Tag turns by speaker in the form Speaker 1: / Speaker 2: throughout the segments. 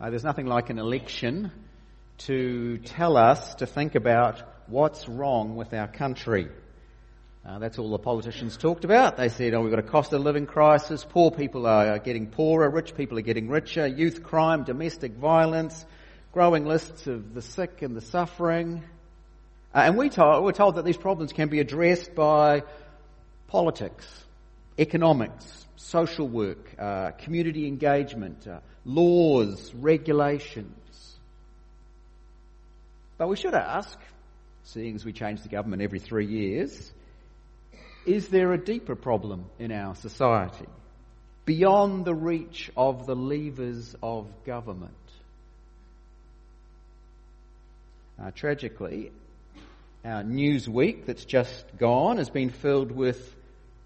Speaker 1: Uh, there's nothing like an election to tell us to think about what's wrong with our country. Uh, that's all the politicians talked about. They said, oh, we've got a cost of living crisis, poor people are getting poorer, rich people are getting richer, youth crime, domestic violence, growing lists of the sick and the suffering. Uh, and we told, we're told that these problems can be addressed by politics, economics, social work, uh, community engagement, uh, laws, regulations. But we should ask, seeing as we change the government every three years, is there a deeper problem in our society beyond the reach of the levers of government? Uh, tragically, our news week that's just gone has been filled with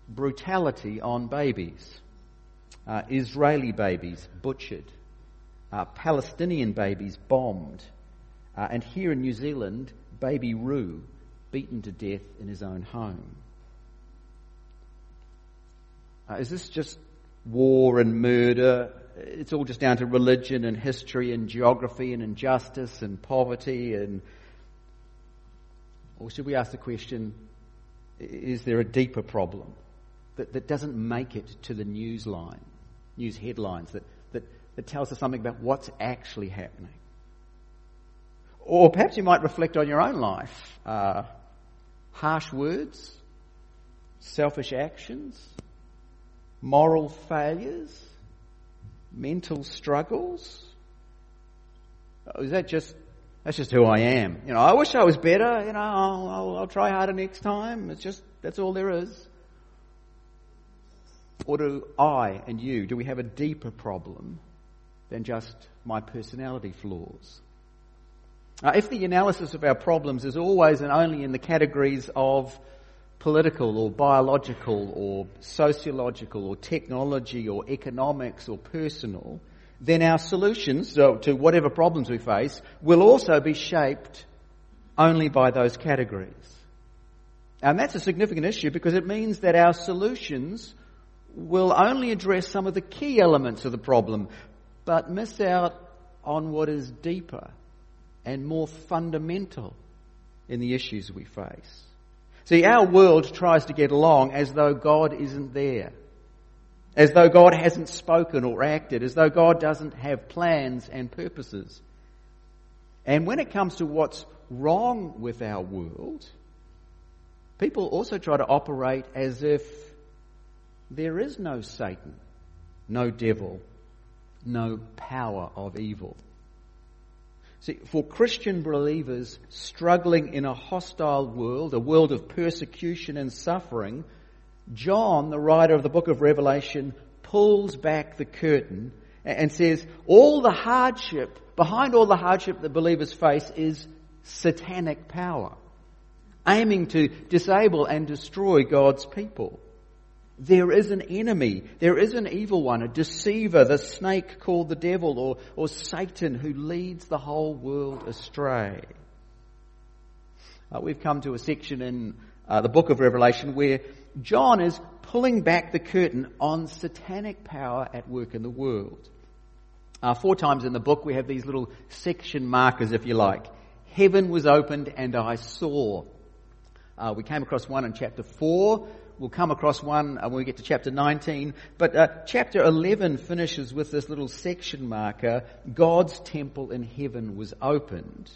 Speaker 1: brutality on babies. Uh, Israeli babies butchered, uh, Palestinian babies bombed, uh, and here in New Zealand, baby Roo beaten to death in his own home. Uh, is this just war and murder? It's all just down to religion and history and geography and injustice and poverty and or should we ask the question, is there a deeper problem that, that doesn't make it to the news line, news headlines, that, that, that tells us something about what's actually happening? Or perhaps you might reflect on your own life. Uh, harsh words, selfish actions, moral failures, mental struggles. Is that just that's just who I am. You know, I wish I was better. You know, I'll, I'll, I'll try harder next time. It's just, that's all there is. Or do I and you, do we have a deeper problem than just my personality flaws? Now, if the analysis of our problems is always and only in the categories of political or biological or sociological or technology or economics or personal, then our solutions to whatever problems we face will also be shaped only by those categories. And that's a significant issue because it means that our solutions will only address some of the key elements of the problem, but miss out on what is deeper and more fundamental in the issues we face. See, our world tries to get along as though God isn't there as though God hasn't spoken or acted, as though God doesn't have plans and purposes. And when it comes to what's wrong with our world, people also try to operate as if there is no Satan, no devil, no power of evil. See, for Christian believers struggling in a hostile world, a world of persecution and suffering, John, the writer of the book of Revelation, pulls back the curtain and says all the hardship, behind all the hardship that believers face is satanic power, aiming to disable and destroy God's people. There is an enemy. There is an evil one, a deceiver, the snake called the devil or, or Satan who leads the whole world astray. Uh, we've come to a section in uh, the book of Revelation where John is pulling back the curtain on satanic power at work in the world. Uh, four times in the book we have these little section markers, if you like. Heaven was opened and I saw. Uh, we came across one in chapter 4. We'll come across one uh, when we get to chapter 19. But uh, chapter 11 finishes with this little section marker God's temple in heaven was opened.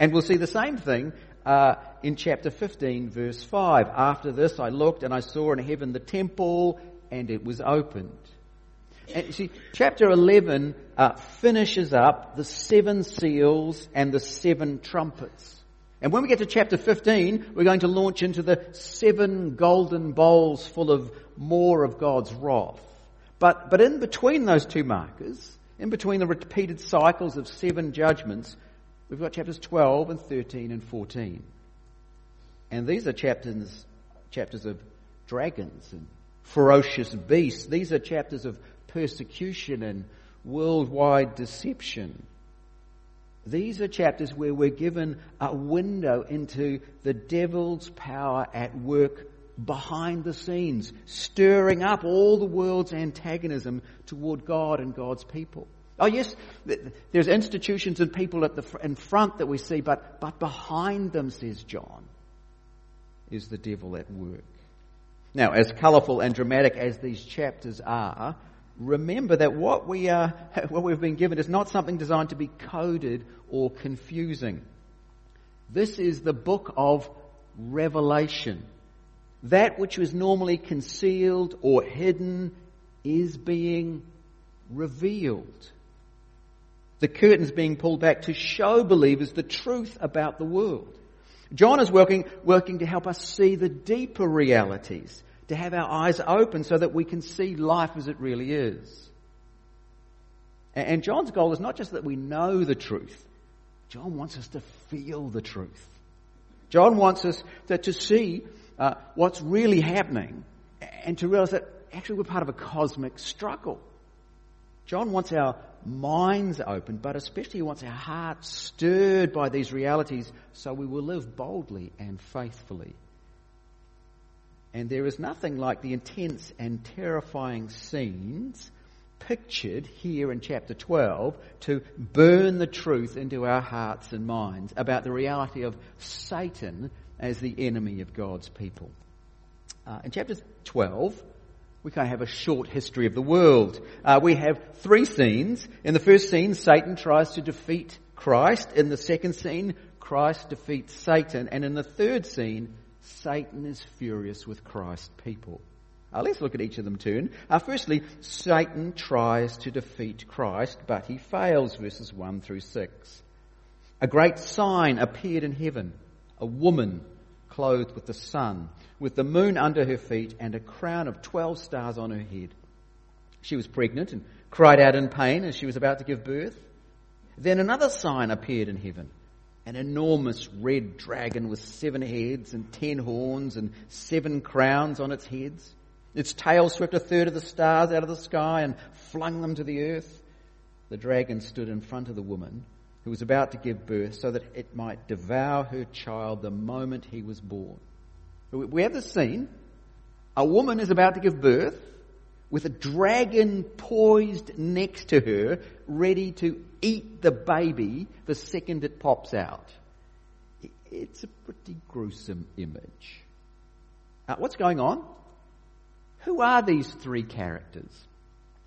Speaker 1: And we'll see the same thing uh, in chapter 15, verse 5. After this, I looked and I saw in heaven the temple, and it was opened. And you see, chapter 11 uh, finishes up the seven seals and the seven trumpets. And when we get to chapter 15, we're going to launch into the seven golden bowls full of more of God's wrath. But, but in between those two markers, in between the repeated cycles of seven judgments, We've got chapters 12 and 13 and 14. And these are chapters, chapters of dragons and ferocious beasts. These are chapters of persecution and worldwide deception. These are chapters where we're given a window into the devil's power at work behind the scenes, stirring up all the world's antagonism toward God and God's people. Oh yes, there's institutions and people at the in front that we see, but, but behind them, says John, is the devil at work. Now, as colourful and dramatic as these chapters are, remember that what we are, what we've been given is not something designed to be coded or confusing. This is the book of revelation. That which was normally concealed or hidden is being revealed. The curtain's being pulled back to show believers the truth about the world. John is working, working to help us see the deeper realities, to have our eyes open so that we can see life as it really is. And John's goal is not just that we know the truth. John wants us to feel the truth. John wants us to, to see uh, what's really happening and to realize that actually we're part of a cosmic struggle. John wants our minds open, but especially he wants our hearts stirred by these realities so we will live boldly and faithfully. And there is nothing like the intense and terrifying scenes pictured here in chapter 12 to burn the truth into our hearts and minds about the reality of Satan as the enemy of God's people. Uh, in chapter 12, we kind of have a short history of the world. Uh, we have three scenes. In the first scene, Satan tries to defeat Christ. In the second scene, Christ defeats Satan. And in the third scene, Satan is furious with Christ's people. Uh, let's look at each of them turn. Uh, firstly, Satan tries to defeat Christ, but he fails, verses 1 through 6. A great sign appeared in heaven, a woman clothed with the sun with the moon under her feet and a crown of 12 stars on her head. She was pregnant and cried out in pain as she was about to give birth. Then another sign appeared in heaven an enormous red dragon with seven heads and ten horns and seven crowns on its heads. Its tail swept a third of the stars out of the sky and flung them to the earth. The dragon stood in front of the woman who was about to give birth so that it might devour her child the moment he was born. We have the scene. A woman is about to give birth with a dragon poised next to her, ready to eat the baby the second it pops out. It's a pretty gruesome image. What's going on? Who are these three characters?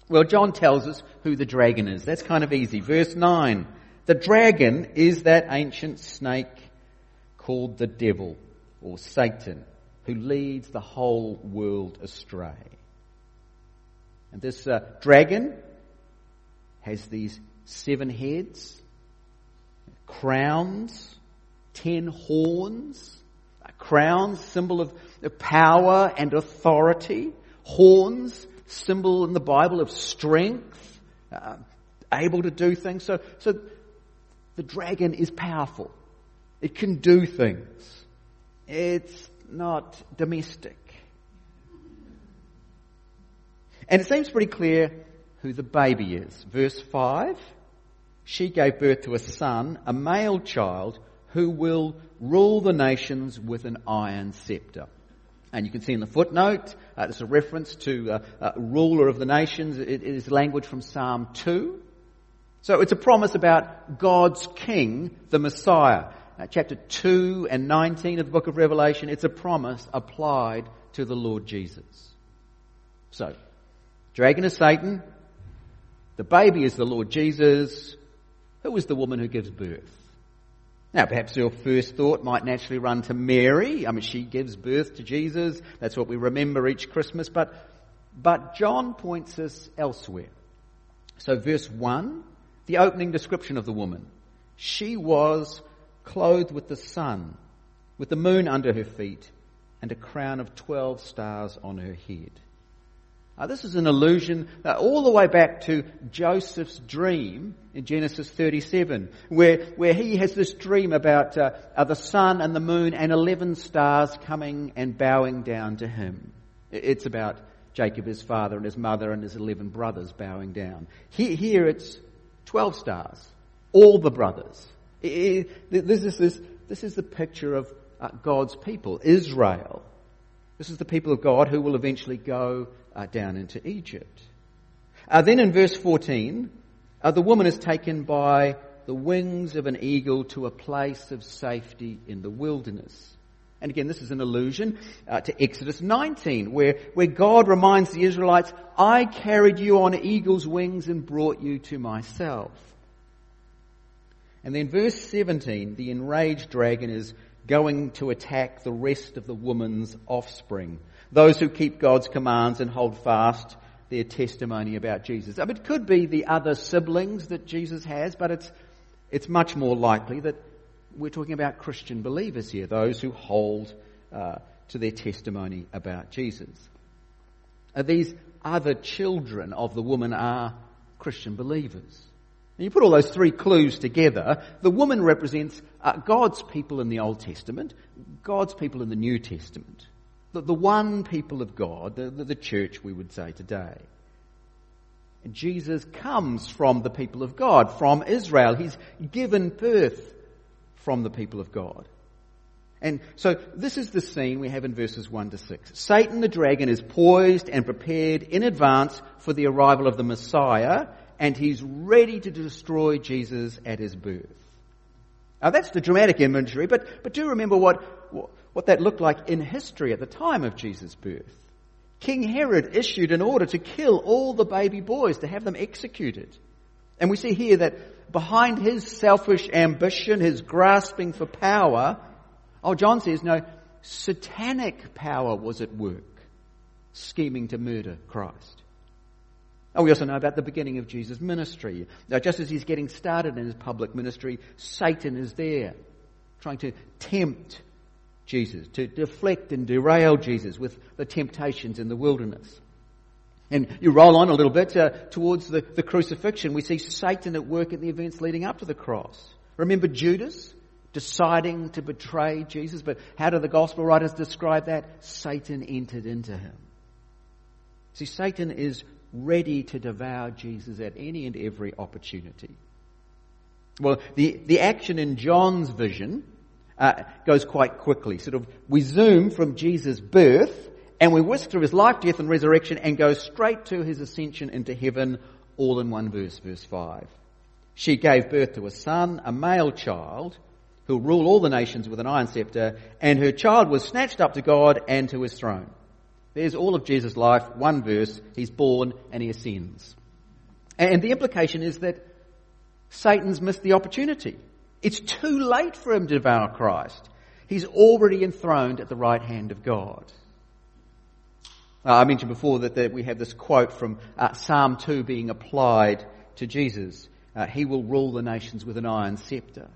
Speaker 1: Well, John tells us who the dragon is. That's kind of easy. Verse 9. The dragon is that ancient snake called the devil or Satan who leads the whole world astray. And this uh, dragon has these seven heads, crowns, ten horns, crowns, symbol of power and authority, horns, symbol in the Bible of strength, uh, able to do things. So, so the dragon is powerful. It can do things. It's not domestic. And it seems pretty clear who the baby is. Verse 5 She gave birth to a son, a male child, who will rule the nations with an iron scepter. And you can see in the footnote, uh, there's a reference to uh, uh, ruler of the nations. It, it is language from Psalm 2. So it's a promise about God's king, the Messiah chapter 2 and 19 of the book of Revelation, it's a promise applied to the Lord Jesus. So, dragon is Satan, the baby is the Lord Jesus. Who is the woman who gives birth? Now, perhaps your first thought might naturally run to Mary. I mean, she gives birth to Jesus. That's what we remember each Christmas. But, but John points us elsewhere. So, verse 1, the opening description of the woman. She was clothed with the sun, with the moon under her feet, and a crown of 12 stars on her head. Uh, this is an allusion uh, all the way back to Joseph's dream in Genesis 37, where, where he has this dream about uh, the sun and the moon and 11 stars coming and bowing down to him. It's about Jacob, his father, and his mother, and his 11 brothers bowing down. Here, here it's 12 stars, all the brothers. This is, this, this is the picture of uh, God's people, Israel. This is the people of God who will eventually go uh, down into Egypt. Uh, then in verse 14, Uh, the woman is taken by the wings of an eagle to a place of safety in the wilderness. And again, this is an allusion uh, to Exodus 19, where, where God reminds the Israelites, I carried you on eagle's wings and brought you to myself. And then verse 17, the enraged dragon is going to attack the rest of the woman's offspring, those who keep God's commands and hold fast their testimony about Jesus. I mean, it could be the other siblings that Jesus has, but it's, it's much more likely that we're talking about Christian believers here, those who hold uh, to their testimony about Jesus. Uh, these other children of the woman are Christian believers. And you put all those three clues together, the woman represents uh, God's people in the Old Testament, God's people in the New Testament. The, the one people of God, the, the, the church we would say today. And Jesus comes from the people of God, from Israel. He's given birth from the people of God. And so this is the scene we have in verses 1 to 6. Satan the dragon is poised and prepared in advance for the arrival of the Messiah, and he's ready to destroy Jesus at his birth. Now that's the dramatic imagery, but, but do remember what, what that looked like in history at the time of Jesus' birth. King Herod issued an order to kill all the baby boys, to have them executed. And we see here that behind his selfish ambition, his grasping for power, oh, John says, no, satanic power was at work, scheming to murder Christ. Oh, we also know about the beginning of Jesus' ministry. Now, just as he's getting started in his public ministry, Satan is there, trying to tempt Jesus, to deflect and derail Jesus with the temptations in the wilderness. And you roll on a little bit uh, towards the, the crucifixion. We see Satan at work in the events leading up to the cross. Remember Judas deciding to betray Jesus? But how do the gospel writers describe that? Satan entered into him. See, Satan is ready to devour Jesus at any and every opportunity. Well, the, the action in John's vision uh, goes quite quickly. Sort of, we zoom from Jesus' birth and we whisk through his life, death, and resurrection and go straight to his ascension into heaven, all in one verse, verse 5. She gave birth to a son, a male child, who'll rule all the nations with an iron scepter, and her child was snatched up to God and to his throne. There's all of Jesus' life, one verse, he's born and he ascends. And the implication is that Satan's missed the opportunity. It's too late for him to devour Christ. He's already enthroned at the right hand of God. Uh, I mentioned before that, that, we have this quote from uh, Psalm 2 being applied to Jesus. Uh, he will rule the nations with an iron scepter.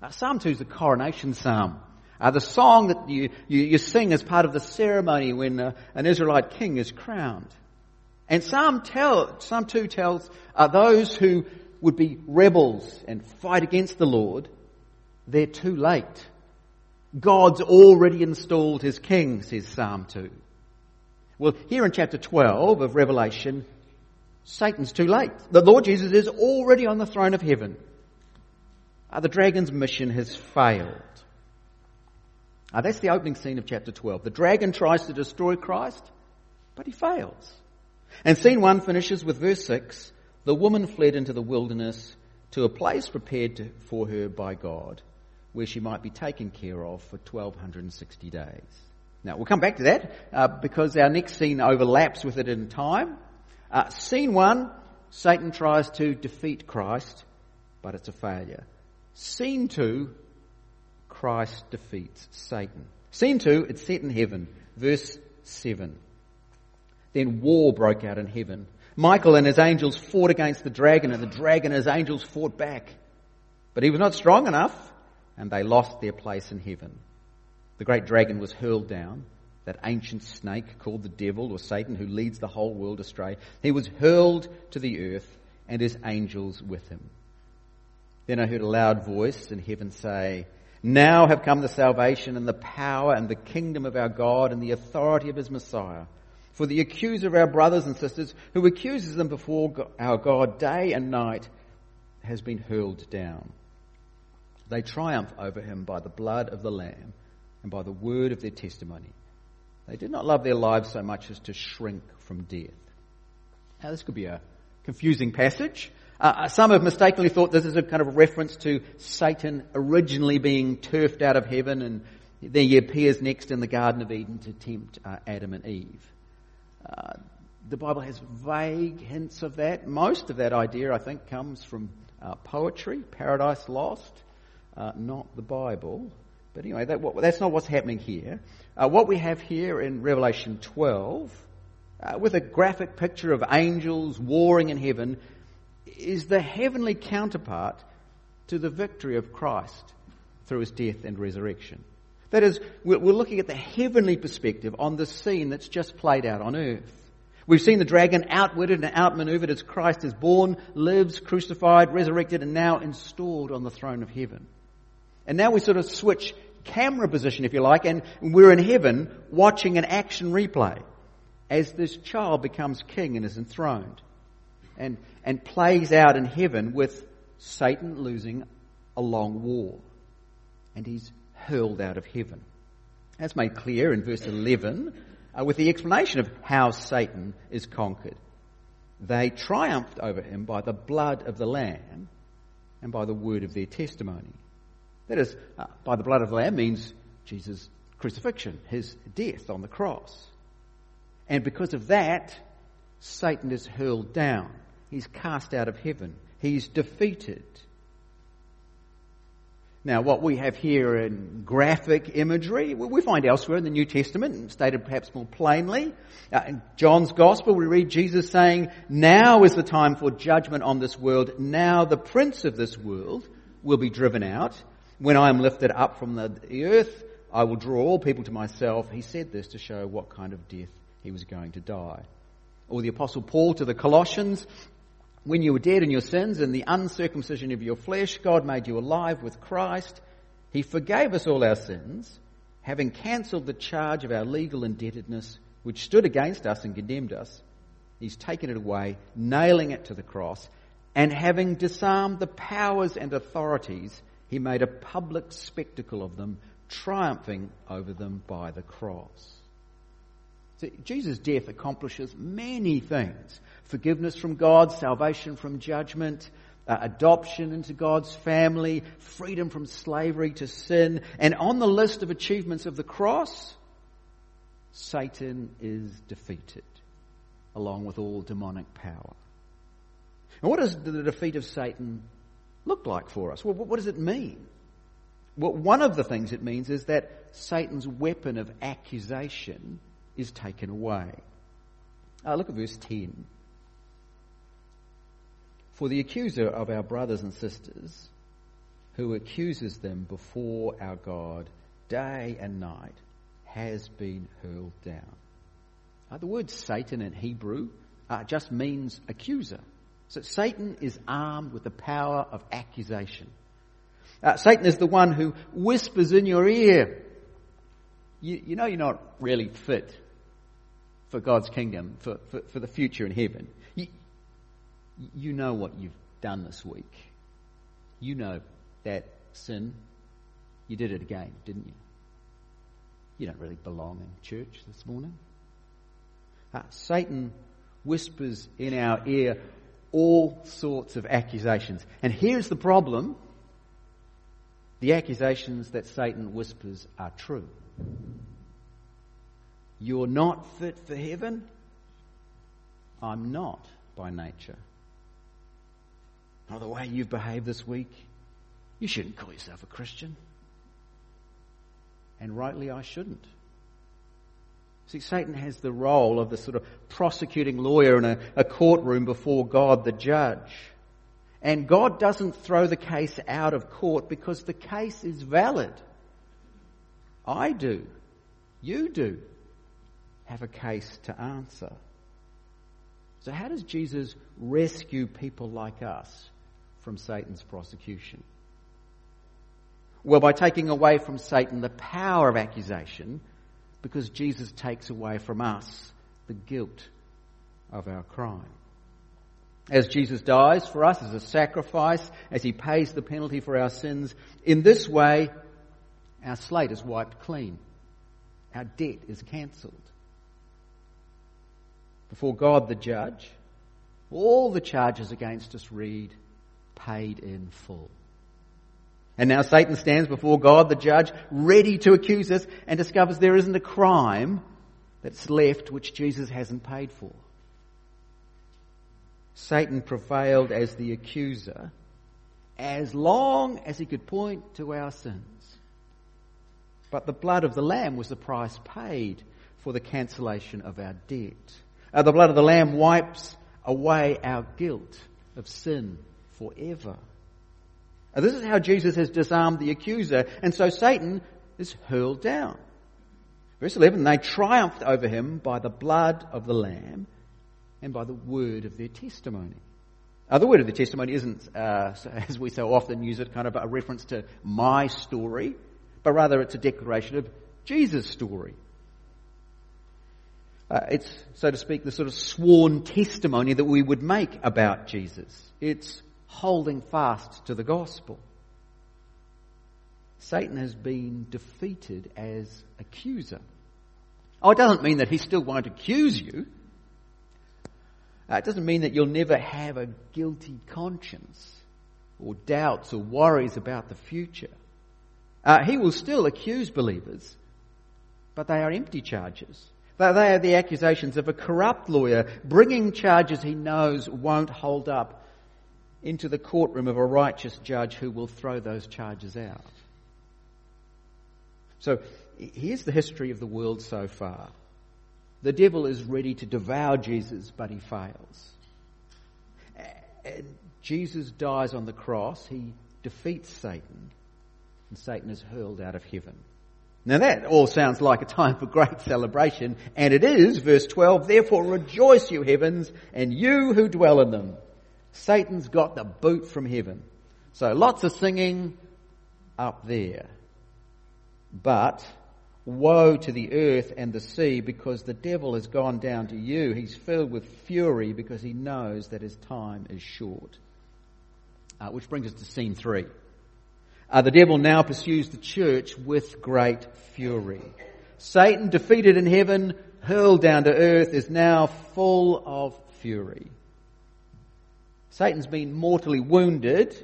Speaker 1: Uh, psalm 2 is the coronation psalm. Uh, the song that you, you, you, sing as part of the ceremony when uh, an Israelite king is crowned. And Psalm, tell, Psalm 2 tells those who would be rebels and fight against the Lord, they're too late. God's already installed his king, says Psalm 2. Well, here in chapter 12 of Revelation, Satan's too late. The Lord Jesus is already on the throne of heaven. Uh, the dragon's mission has failed. That's the opening scene of chapter 12. The dragon tries to destroy Christ, but he fails. And scene 1 finishes with verse 6 The woman fled into the wilderness to a place prepared for her by God, where she might be taken care of for 1260 days. Now, we'll come back to that uh, because our next scene overlaps with it in time. Uh, scene one, Satan tries to defeat Christ, but it's a failure. Scene two, Christ defeats Satan. Scene two, it's set in heaven. Verse 7. Then war broke out in heaven. Michael and his angels fought against the dragon, and the dragon and his angels fought back. But he was not strong enough, and they lost their place in heaven. The great dragon was hurled down, that ancient snake called the devil or Satan who leads the whole world astray. He was hurled to the earth and his angels with him. Then I heard a loud voice in heaven say, Now have come the salvation and the power and the kingdom of our God and the authority of his Messiah. For the accuser of our brothers and sisters, who accuses them before our God day and night, has been hurled down. They triumph over him by the blood of the Lamb and by the word of their testimony. They did not love their lives so much as to shrink from death. Now, this could be a confusing passage. Uh, some have mistakenly thought this is a kind of reference to Satan originally being turfed out of heaven and then he appears next in the Garden of Eden to tempt uh, Adam and Eve. The Bible has vague hints of that. Most of that idea, I think, comes from uh, poetry, Paradise Lost, uh, not the Bible. But anyway, that, that's not what's happening here. Uh, what we have here in Revelation 12, uh, with a graphic picture of angels warring in heaven, is the heavenly counterpart to the victory of Christ through his death and resurrection. That is, we're looking at the heavenly perspective on the scene that's just played out on earth. We've seen the dragon outwitted and outmaneuvered as Christ is born, lives, crucified, resurrected, and now installed on the throne of heaven. And now we sort of switch camera position, if you like, and we're in heaven watching an action replay as this child becomes king and is enthroned and, and plays out in heaven with Satan losing a long war. And he's hurled out of heaven. That's made clear in verse 11 uh, with the explanation of how Satan is conquered. They triumphed over him by the blood of the Lamb and by the word of their testimony. That is, uh, by the blood of the Lamb means Jesus' crucifixion, his death on the cross. And because of that, Satan is hurled down. He's cast out of heaven. He's defeated. Now, what we have here in graphic imagery, we find elsewhere in the New Testament, stated perhaps more plainly. Uh, in John's Gospel, we read Jesus saying, Now is the time for judgment on this world. Now the prince of this world will be driven out. When I am lifted up from the earth, I will draw all people to myself. He said this to show what kind of death he was going to die. Or the Apostle Paul to the Colossians, when you were dead in your sins and the uncircumcision of your flesh, God made you alive with Christ. He forgave us all our sins, having cancelled the charge of our legal indebtedness, which stood against us and condemned us. He's taken it away, nailing it to the cross, and having disarmed the powers and authorities, he made a public spectacle of them, triumphing over them by the cross. See, Jesus' death accomplishes many things forgiveness from God, salvation from judgment, uh, adoption into God's family, freedom from slavery to sin. And on the list of achievements of the cross, Satan is defeated, along with all demonic power. And what does the defeat of Satan look like for us? Well, what does it mean? Well, one of the things it means is that Satan's weapon of accusation is taken away. Uh, look at verse 10. For the accuser of our brothers and sisters, who accuses them before our God day and night, has been hurled down. Uh, the word Satan in Hebrew uh, just means accuser. So Satan is armed with the power of accusation. Uh, Satan is the one who whispers in your ear, you, you know you're not really fit for God's kingdom, for, for, for the future in heaven. You, you know what you've done this week. You know that sin. You did it again, didn't you? You don't really belong in church this morning. Uh, Satan whispers in our ear all sorts of accusations. And here's the problem the accusations that Satan whispers are true. You're not fit for heaven? I'm not by nature. Oh, the way you've behaved this week, you shouldn't call yourself a Christian. And rightly, I shouldn't. See, Satan has the role of the sort of prosecuting lawyer in a, a, courtroom before God the judge. And God doesn't throw the case out of court because the case is valid. I do. You do have a case to answer. So, how does Jesus rescue people like us from Satan's prosecution? Well, by taking away from Satan the power of accusation, because Jesus takes away from us the guilt of our crime. As Jesus dies for us as a sacrifice, as he pays the penalty for our sins, in this way, our slate is wiped clean. Our debt is cancelled. Before God the judge, All the charges against us read, paid in full. And now Satan stands before God, the judge, ready to accuse us, and discovers there isn't a crime that's left which Jesus hasn't paid for. Satan prevailed as the accuser as long as he could point to our sins. But the blood of the Lamb was the price paid for the cancellation of our debt. Uh, the blood of the Lamb wipes away our guilt of sin forever. Uh, this is how Jesus has disarmed the accuser, and so Satan is hurled down. Verse 11, they triumphed over him by the blood of the Lamb and by the word of their testimony. Uh, the word of the testimony isn't, uh, as we so often use it, kind of a reference to my story, but rather it's a declaration of Jesus' story. Uh, it's, so to speak, the sort of sworn testimony that we would make about Jesus. It's holding fast to the gospel. Satan has been defeated as accuser. Oh, it doesn't mean that he still won't accuse you. Uh, it doesn't mean that you'll never have a guilty conscience or doubts or worries about the future. Uh, he will still accuse believers, but they are empty charges. They are the accusations of a corrupt lawyer bringing charges he knows won't hold up into the courtroom of a righteous judge who will throw those charges out. So here's the history of the world so far. The devil is ready to devour Jesus, but he fails. And Jesus dies on the cross. He defeats Satan, and Satan is hurled out of heaven. Now that all sounds like a time for great celebration, and it is, verse 12, therefore rejoice you heavens, and you who dwell in them. Satan's got the boot from heaven. So lots of singing up there. But Woe to the earth and the sea because the devil has gone down to you. He's filled with fury because he knows that his time is short. Uh, which brings us to scene three. Uh, the devil now pursues the church with great fury. Satan, defeated in heaven, hurled down to earth, is now full of fury. Satan's been mortally wounded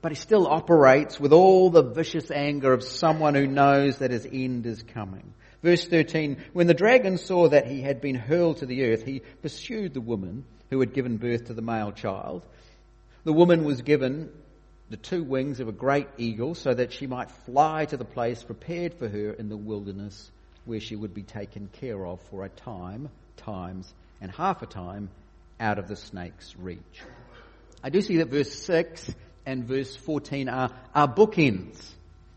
Speaker 1: but he still operates with all the vicious anger of someone who knows that his end is coming. Verse 13, when the dragon saw that he had been hurled to the earth, he pursued the woman who had given birth to the male child. The woman was given the two wings of a great eagle so that she might fly to the place prepared for her in the wilderness where she would be taken care of for a time, times, and half a time out of the snake's reach. I do see that verse 6 and verse 14 are, are bookends.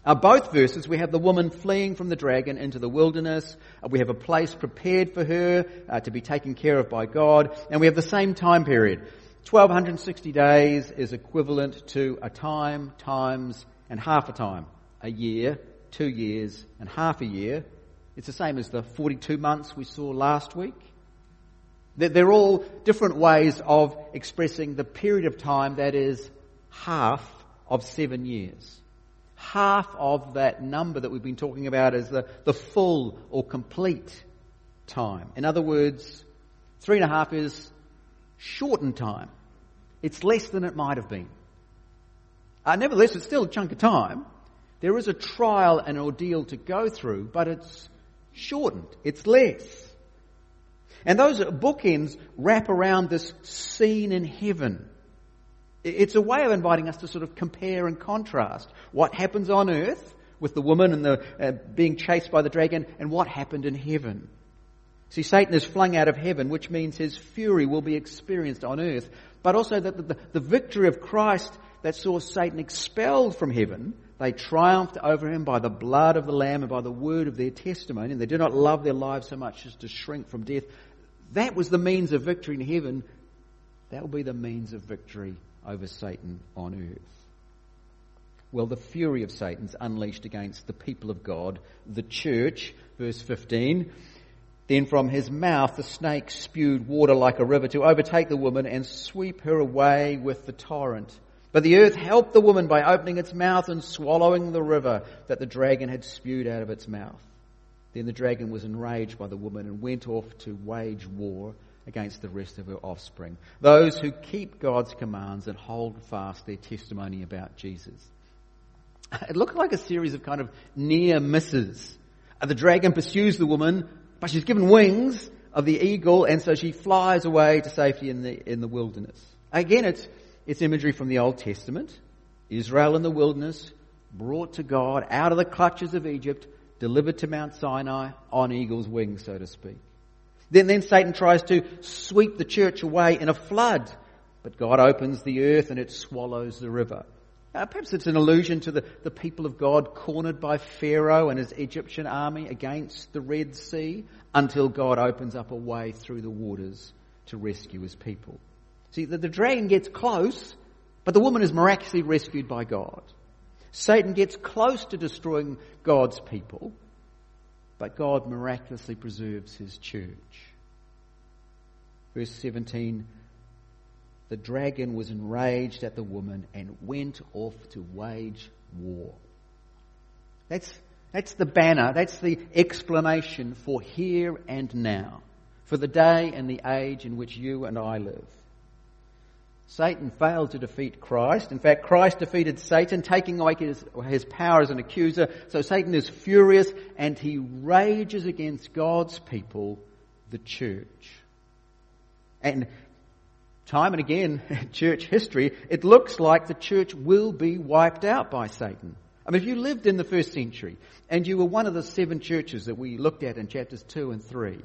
Speaker 1: Uh, both verses, we have the woman fleeing from the dragon into the wilderness. Uh, we have a place prepared for her uh, to be taken care of by God. And we have the same time period. 1260 days is equivalent to a time, times, and half a time. A year, two years, and half a year. It's the same as the 42 months we saw last week. They're all different ways of expressing the period of time that is half of seven years. Half of that number that we've been talking about is the, the full or complete time. In other words, three and a half is shortened time. It's less than it might have been. Uh, nevertheless, it's still a chunk of time. There is a trial and ordeal to go through, but it's shortened. It's less. And those bookends wrap around this scene in heaven it's a way of inviting us to sort of compare and contrast what happens on earth with the woman and the uh, being chased by the dragon and what happened in heaven. See, Satan is flung out of heaven, which means his fury will be experienced on earth, but also that the, the, victory of Christ that saw Satan expelled from heaven, they triumphed over him by the blood of the Lamb and by the word of their testimony, and they did not love their lives so much as to shrink from death. That was the means of victory in heaven. That will be the means of victory over Satan on earth. Well, the fury of Satan's unleashed against the people of God, the church, verse 15. Then from his mouth the snake spewed water like a river to overtake the woman and sweep her away with the torrent. But the earth helped the woman by opening its mouth and swallowing the river that the dragon had spewed out of its mouth. Then the dragon was enraged by the woman and went off to wage war against the rest of her offspring. Those who keep God's commands and hold fast their testimony about Jesus. It looked like a series of kind of near misses. The dragon pursues the woman, but she's given wings of the eagle, and so she flies away to safety in the, in the wilderness. Again, it's, it's imagery from the Old Testament. Israel in the wilderness, brought to God out of the clutches of Egypt, delivered to Mount Sinai on eagle's wings, so to speak. Then, then Satan tries to sweep the church away in a flood, but God opens the earth and it swallows the river. Uh, perhaps it's an allusion to the, the people of God cornered by Pharaoh and his Egyptian army against the Red Sea until God opens up a way through the waters to rescue his people. See, the, the dragon gets close, but the woman is miraculously rescued by God. Satan gets close to destroying God's people, but God miraculously preserves his church. Verse 17 The dragon was enraged at the woman and went off to wage war. That's, that's the banner, that's the explanation for here and now, for the day and the age in which you and I live. Satan failed to defeat Christ. In fact, Christ defeated Satan, taking away his, his power as an accuser. So Satan is furious and he rages against God's people, the church. And time and again, in church history, it looks like the church will be wiped out by Satan. I mean, if you lived in the first century and you were one of the seven churches that we looked at in chapters two and three,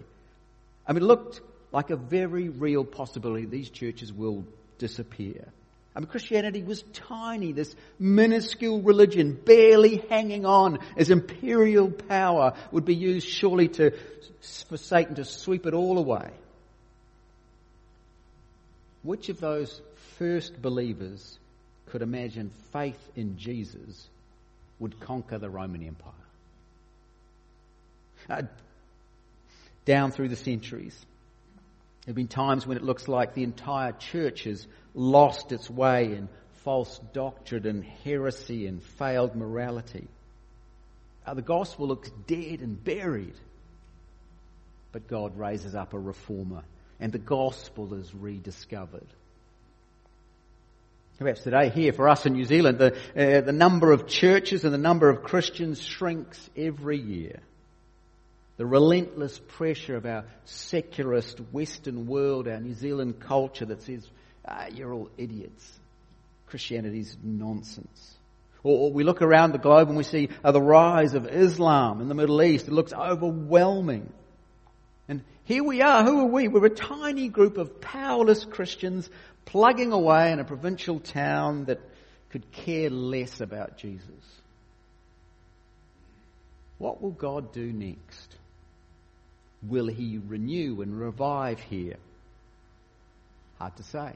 Speaker 1: I mean, it looked like a very real possibility these churches will disappear. I mean, Christianity was tiny, this minuscule religion, barely hanging on as imperial power would be used surely to, for Satan to sweep it all away. Which of those first believers could imagine faith in Jesus would conquer the Roman Empire? Uh, down through the centuries, there have been times when it looks like the entire church has lost its way in false doctrine and heresy and failed morality. Uh, the gospel looks dead and buried. But God raises up a reformer and the gospel is rediscovered. Perhaps today here for us in New Zealand, the, uh, the number of churches and the number of Christians shrinks every year the relentless pressure of our secularist Western world, our New Zealand culture that says, ah, you're all idiots. Christianity's nonsense. Or, or, we look around the globe and we see uh, the rise of Islam in the Middle East. It looks overwhelming. Here we are. Who are we? We're a tiny group of powerless Christians plugging away in a provincial town that could care less about Jesus. What will God do next? Will he renew and revive here? Hard to say.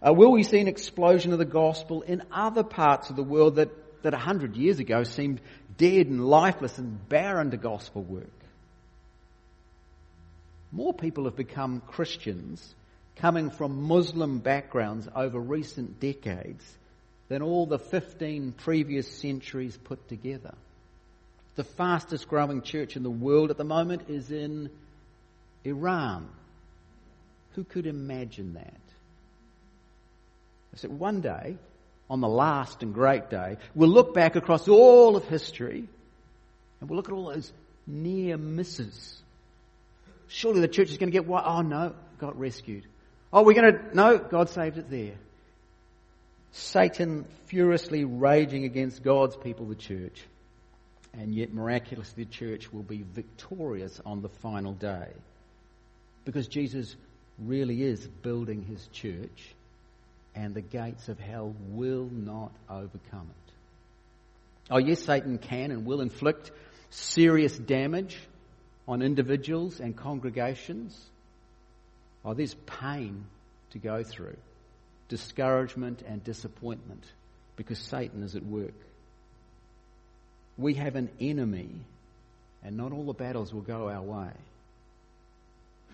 Speaker 1: Uh, will we see an explosion of the gospel in other parts of the world that, that a hundred years ago seemed dead and lifeless and barren to gospel work? More people have become Christians coming from Muslim backgrounds over recent decades than all the 15 previous centuries put together the fastest growing church in the world at the moment is in Iran. Who could imagine that? I said, one day, on the last and great day, we'll look back across all of history and we'll look at all those near misses. Surely the church is going to get what? Oh no, got rescued. Oh, we're going to, no, God saved it there. Satan furiously raging against God's people, the church and yet miraculously the church will be victorious on the final day. Because Jesus really is building his church and the gates of hell will not overcome it. Oh yes, Satan can and will inflict serious damage on individuals and congregations. Oh, there's pain to go through, discouragement and disappointment because Satan is at work we have an enemy and not all the battles will go our way.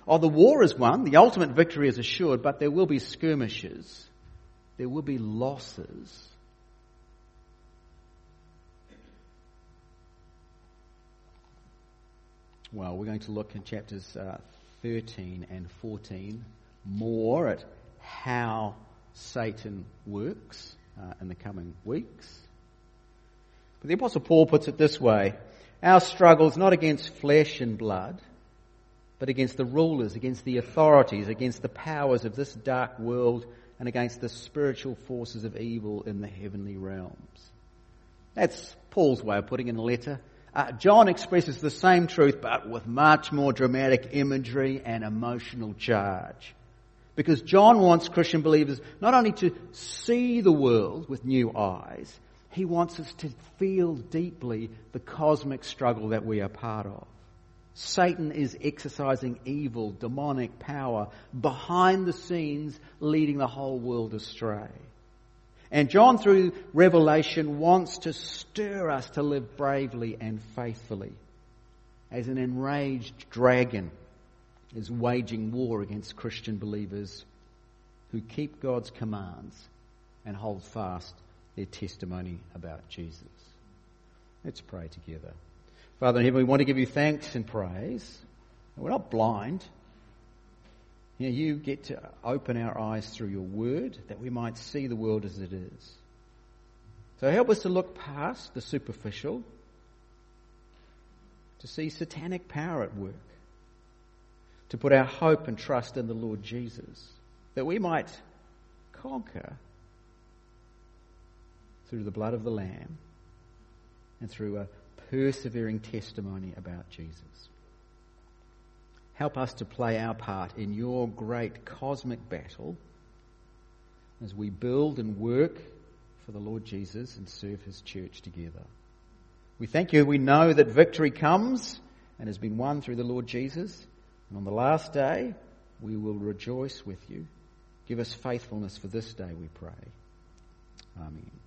Speaker 1: Oh, the war is won, the ultimate victory is assured, but there will be skirmishes, there will be losses. Well, we're going to look in chapters uh, 13 and 14 more at how Satan works uh, in the coming weeks. But the Apostle Paul puts it this way Our struggle is not against flesh and blood, but against the rulers, against the authorities, against the powers of this dark world, and against the spiritual forces of evil in the heavenly realms. That's Paul's way of putting in a letter. Uh, John expresses the same truth, but with much more dramatic imagery and emotional charge. Because John wants Christian believers not only to see the world with new eyes, he wants us to feel deeply the cosmic struggle that we are part of. Satan is exercising evil, demonic power behind the scenes, leading the whole world astray. And John, through Revelation, wants to stir us to live bravely and faithfully as an enraged dragon is waging war against Christian believers who keep God's commands and hold fast their testimony about Jesus. Let's pray together. Father in heaven, we want to give you thanks and praise. We're not blind. You, know, you get to open our eyes through your word that we might see the world as it is. So help us to look past the superficial, to see satanic power at work, to put our hope and trust in the Lord Jesus, that we might conquer through the blood of the Lamb and through a persevering testimony about Jesus. Help us to play our part in your great cosmic battle as we build and work for the Lord Jesus and serve his church together. We thank you. We know that victory comes and has been won through the Lord Jesus. And on the last day, we will rejoice with you. Give us faithfulness for this day, we pray. Amen.